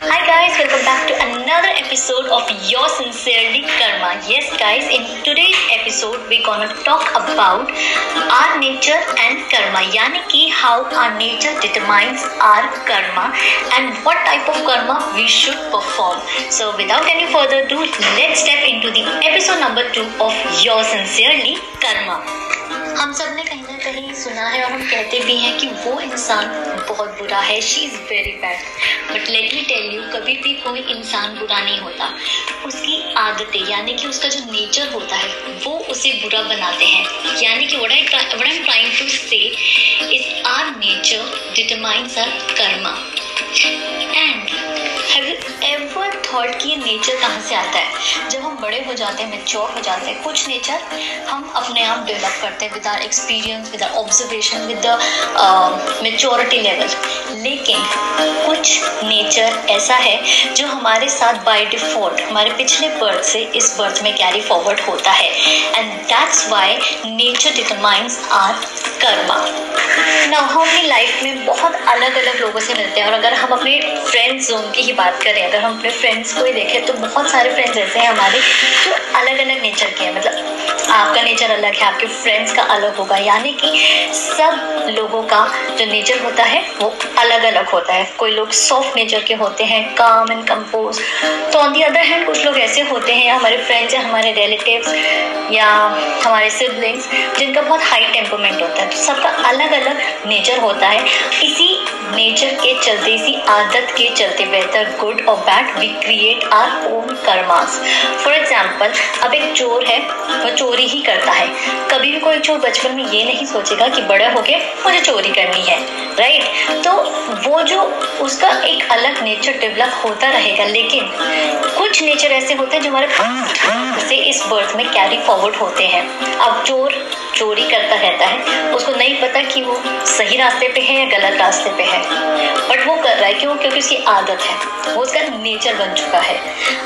Hi guys, welcome back to another episode of Your Sincerely Karma. Yes guys, in today's episode we're gonna talk about our nature and karma. Yani ki how our nature determines our karma and what type of karma we should perform. So without any further ado, let's step into the episode number 2 of Your Sincerely Karma. हम सबने कहीं ना कहीं सुना है और हम कहते भी हैं कि वो इंसान बहुत बुरा है। She is very bad but let me tell you कभी भी कोई इंसान बुरा नहीं होता। उसकी आदतें, यानी कि उसका जो नेचर होता है, वो उसे बुरा बनाते हैं। यानी कि what I am trying to say is our nature determines our karma and have you ever thought कि ये नेचर कहाँ से आता है? जब हम बड़े हो जाते हैं मेच्योर हो जाते हैं, कुछ नेचर हम अपने आप डेवलप करते हैं with our experience with our observation with the maturity level लेकिन कुछ नेचर ऐसा है जो हमारे साथ बाय डिफ़ॉल्ट हमारे पिछले बर्थ से इस बर्थ में कैरी फॉरवर्ड होता है. And that's why nature determines our karma. ना, हम अपनी लाइफ में बहुत अलग अलग लोगों से मिलते हैं और अगर हम अपने फ्रेंड जोन की ही बात करें, अगर हम अपने फ्रेंड्स को ही देखें तो बहुत सारे फ्रेंड्स ऐसे हैं हमारे जो अलग अलग नेचर के हैं। मतलब आपका नेचर अलग है, आपके फ्रेंड्स का अलग होगा। यानी कि सब लोगों का जो नेचर होता है, वो अलग अलग होता है। कोई लोग सॉफ्ट नेचर के होते हैं काम एंड कंपोज तो ऑन दी अदर हैंड कुछ लोग ऐसे होते हैं हमारे फ्रेंड्स या हमारे रिलेटिव्स या हमारे सिबलिंग्स जिनका बहुत हाई टेम्परमेंट होता है। तो सबका अलग अलग नेचर होता है। इसी नेचर के चलते, इसी आदत के चलते बेहतर गुड और bad we create our own karmas for example अब एक चोर है वो चोरी ही करता है। कभी भी कोई चोर बचपन में ये नहीं सोचेगा कि बड़ा होके मुझे चोरी करनी है राइट तो वो जो उसका एक अलग नेचर डेवलप होता रहेगा, लेकिन कुछ नेचर ऐसे होते हैं जो हमारे से इस बर्थ में कैरी फॉरवर्ड होते हैं। अब चोर चोरी करता रहता है, उसको नहीं पता कि वो सही रास्ते पे है या गलत रास्ते पे है। बट वो कर रहा है क्यों? क्योंकि उसकी आदत है। वो उसका नेचर बन चुका है।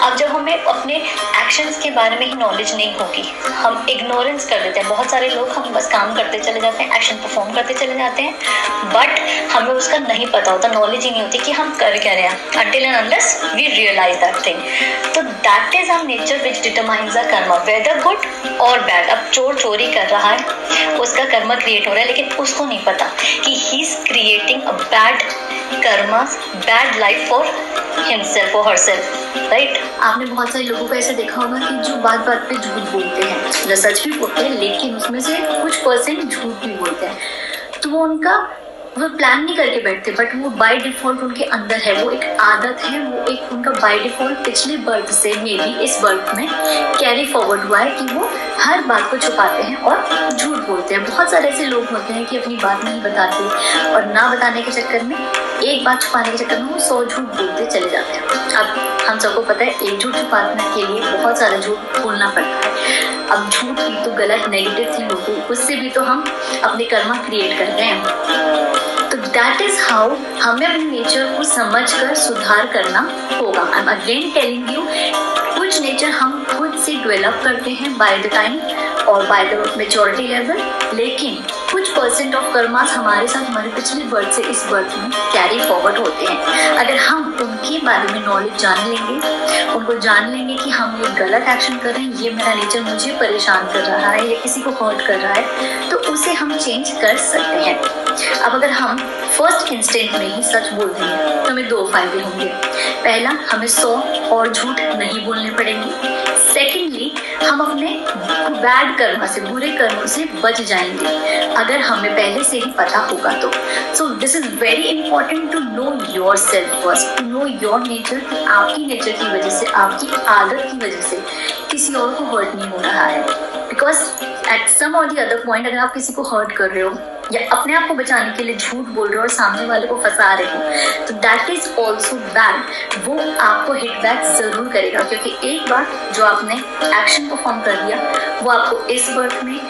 अब जब हमें अपने एक्शंस के बारे में ही नॉलेज नहीं होगी, हम इग्नोरेंस कर देते हैं। बहुत सारे लोग हम बस काम करते चले जाते हैं एक्शन परफॉर्म करते चले जाते हैं। बट हमें उसका नहीं पता होता नॉलेज ही नहीं होती कि हम कर क्या रहे हैं। And unless we realize that thing तो that is our nature which determines our karma whether good और बैड अब चोर चोरी कर रहा है उसका कर्मा क्रिएट हो रहा है, लेकिन उसको नहीं पता कि he is creating a bad karma bad life for himself और हरसेल्फ राइट आपने बहुत सारे लोगों को ऐसे देखा होगा कि जो बात बात पे झूठ बोलते हैं, जो सच भी बोलते हैं, लेकिन उसमें से कुछ परसेंट झूठ भी बोलते हैं। तो वो उनका वो प्लान नहीं करके बैठते बट वो बाय डिफ़ॉल्ट उनके अंदर है। वो एक आदत है, वो एक उनका बाय डिफ़ॉल्ट पिछले बर्थ से मे बी इस बर्थ में कैरी फॉरवर्ड हुआ है कि वो हर बात को छुपाते हैं और झूठ बोलते हैं। बहुत सारे ऐसे लोग होते हैं कि अपनी बात नहीं बताते और ना बताने के चक्कर में एक बात छुपाने के चक्कर में वो सौ झूठ बोलते चले जाते हैं। अब हम सबको पता है, एक झूठ छुपाने के लिए बहुत सारा झूठ बोलना पड़ता है। अब झूठ तो गलत नेगेटिव थिंग लोग उससे भी तो हम अपने कर्मा क्रिएट कर रहे हैं। तो दैट इज़ हाउ हमें अपने नेचर को समझ कर सुधार करना होगा। I am again telling you कुछ नेचर हम खुद से डेवलप करते हैं बाय द टाइम और बाय द मेचोरिटी लेवल लेकिन परसेंट ऑफ़ कर्मास हमारे साथ, हमारे पिछले बर्थ से इस बर्थ में कैरी फॉरवर्ड होते हैं। अगर हम उनके बारे में नॉलेज जान लेंगे, उनको जान लेंगे कि हम ये गलत एक्शन कर रहे हैं, ये मेरा नेचर मुझे परेशान कर रहा है, या किसी को हर्ट कर रहा है तो उसे हम चेंज कर सकते हैं। अब अगर हम फ़र्स्ट इंस्टेंट में ही सच बोल देंगे तो हमें दो फ़ायदे होंगे। पहला, हमें सौ और झूठ नहीं बोलने पड़ेंगे। सेकेंडली हम अपने बैड कर्म से, बुरे कर्मों से बच जाएँगे। अगर हमें पहले से ही पता होगा तो। So this is very important to know yourself first to know your nature कि आपकी नेचर की वजह से, आपकी आदत की वजह से। किसी और को हर्ट नहीं हो रहा है। बिकॉज़ एट सम और दी अदर पॉइंट अगर आप किसी को हर्ट कर रहे हो, या अपने आप को बचाने के लिए झूठ बोल रहे हो और सामने वाले को फंसा रहे हो तो दैट इज़ ऑल्सो बैड वो आपको हिट बैक ज़रूर करेगा, क्योंकि एक बार जो आपने एक्शन परफॉर्म कर दिया वो आपको इस बर्थ में,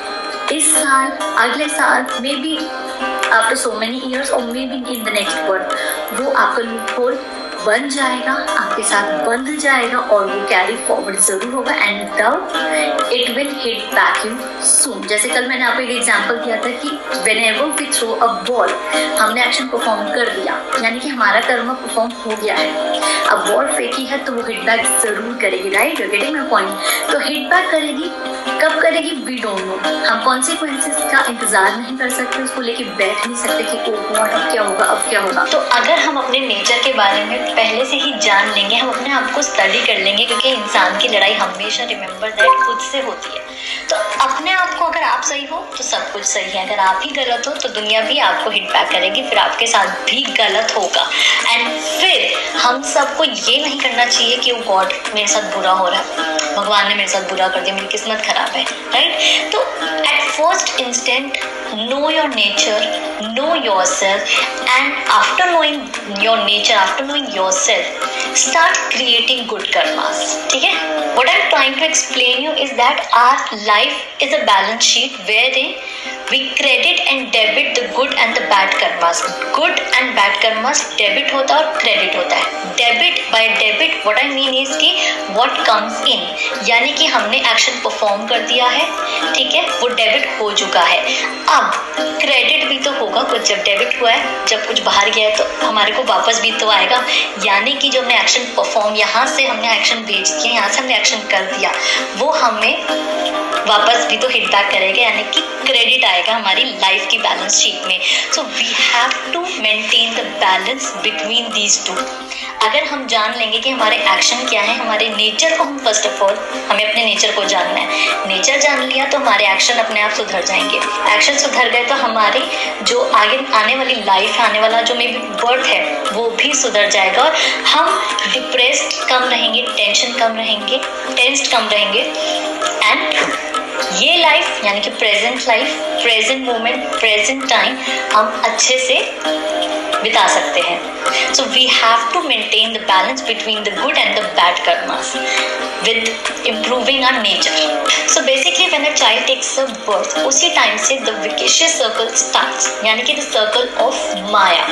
इस साल, अगले साल maybe after so many years और maybe in the next birth वो आपका लूप बन जाएगा, आपके साथ बंध जाएगा और वो कैरी फॉरवर्ड ज़रूर होगा एंड तब it will hit back you soon जैसे कल मैंने आपको एक एग्जांपल दिया था कि whenever we throw a ball हमने एक्शन परफॉर्म कर दिया यानी कि हमारा कर्म परफॉर्म हो गया है। अब बॉल फेंकी है तो वो हिट बैक ज़रूर करेगी right you getting my point तो हिट बैक करेगी, कब करेगी? वी डोंट नो हम कॉन्सिक्वेंसेस का इंतज़ार नहीं कर सकते, उसको लेके बैठ नहीं सकते कि ओ गॉड अब क्या होगा, अब क्या होगा? तो अगर हम अपने नेचर के बारे में पहले से ही जान लेंगे, हम अपने आप को स्टडी कर लेंगे, क्योंकि इंसान की लड़ाई हमेशा रिमेम्बर दैट खुद से होती है। तो अपने आप को अगर आप सही हो तो सब कुछ सही है। अगर आप ही गलत हो तो दुनिया भी आपको हिट बैक करेगी, फिर आपके साथ भी गलत होगा। एंड फिर हम सबको ये नहीं करना चाहिए कि वो गॉड मेरे साथ बुरा हो रहा है। भगवान ने मेरे साथ बुरा कर दिया, मेरी किस्मत खराब है। राइट तो at first instant know your nature know yourself and after knowing your nature after knowing yourself start creating good karmas है what i'm trying to explain you is that our life is a balance sheet wherein we credit and debit the good and the bad karmas good and bad karmas debit होता है और credit होता है debit by debit what I mean is कि what comes in यानी कि हमने action perform कर दिया है ठीक है डेबिट हो चुका है। अब क्रेडिट भी तो होगा कुछ। जब डेबिट हुआ है, जब कुछ बाहर गया है तो हमारे को वापस भी तो आएगा। यानी कि जो हमने एक्शन परफॉर्म यहाँ से हमने एक्शन भेज दिया, यहाँ से हमने एक्शन कर दिया, वो हमें वापस भी तो हिट बैक करेगा। यानी कि क्रेडिट आएगा हमारी लाइफ की बैलेंस शीट में। So we have to maintain the balance between these two अगर हम जान लेंगे कि हमारे एक्शन क्या है, हमारे नेचर को हम फ़र्स्ट ऑफ़ ऑल हमें अपने नेचर को जानना है। नेचर जान लिया तो हमारे एक्शन अपने आप सुधर जाएँगे। एक्शन सुधर गए तो हमारी जो आगे, आने वाली लाइफ आने वाला जो मे बी बर्थ है, वो भी सुधर जाएगा और हम डिप्रेस्ड कम रहेंगे टेंशन कम रहेंगे टेंस्ड कम रहेंगे। एंड ये लाइफ यानी कि present life present moment present time हम अच्छे से बिता सकते हैं। So we have to maintain the balance between the good and the bad karmas. With improving our nature so basically when a child takes a birth उसी time से the vicious circle starts यानी कि the circle of माया,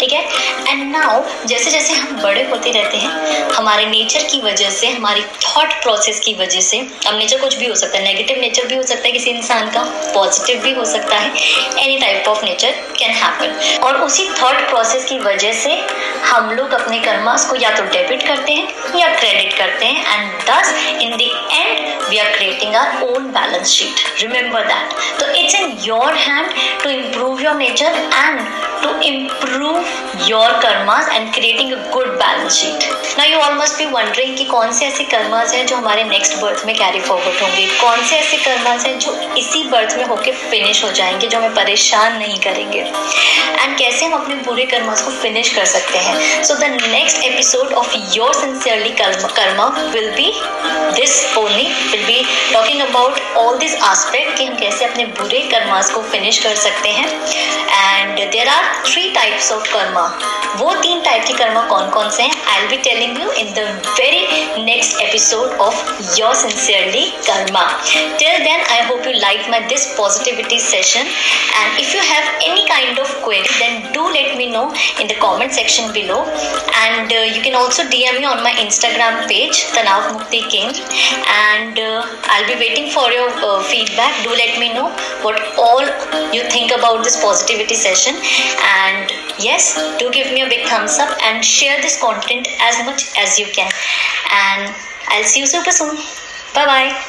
ठीक है? And now जैसे जैसे हम बड़े होते रहते हैं, हमारे नेचर की वजह से, हमारी थॉट प्रोसेस की वजह से, अब नेचर कुछ भी हो सकता है नेगेटिव नेचर भी हो सकता है, किसी इंसान का पॉजिटिव भी हो सकता है any type of nature can happen और उसी थॉट प्रोसेस की वजह से, हम लोग अपने कर्मास को या तो डेबिट करते हैं, या क्रेडिट करते हैं and thus in the end we are creating our own balance sheet remember that तो it's in your hand to improve your nature and to improve your karmas and creating a good balance sheet. Now, you all must be wondering कि कौन से ऐसे karmas हैं जो हमारे next birth में carry forward होंगे? कौन से ऐसे कर्मास हैं जो इसी बर्थ में होके फिनिश हो जाएँगे जो हमें परेशान नहीं करेंगे? एंड कैसे हम अपने बुरे कर्मास को फिनिश कर सकते हैं? So the next episode of your sincerely karma will be this only will be talking about all this aspect कि हम कैसे अपने बुरे कर्मास को फिनिश कर सकते हैं। And there are three types of karma वो तीन टाइप के कर्मा कौन कौन से हैं? I'll be telling you in the very next episode of Your Sincerely Karma. Till then, I hope you liked my this positivity session. And if you have any kind of query, then do let me know in the comment section below. And uh, you can also DM me on my Instagram page, Tanav Mukti King. And uh, I'll be waiting for your uh, feedback. Do let me know what all you think about this positivity session. And yes, do give me a big thumbs up and share this content as much as you can. And i'll see you super soon. Bye bye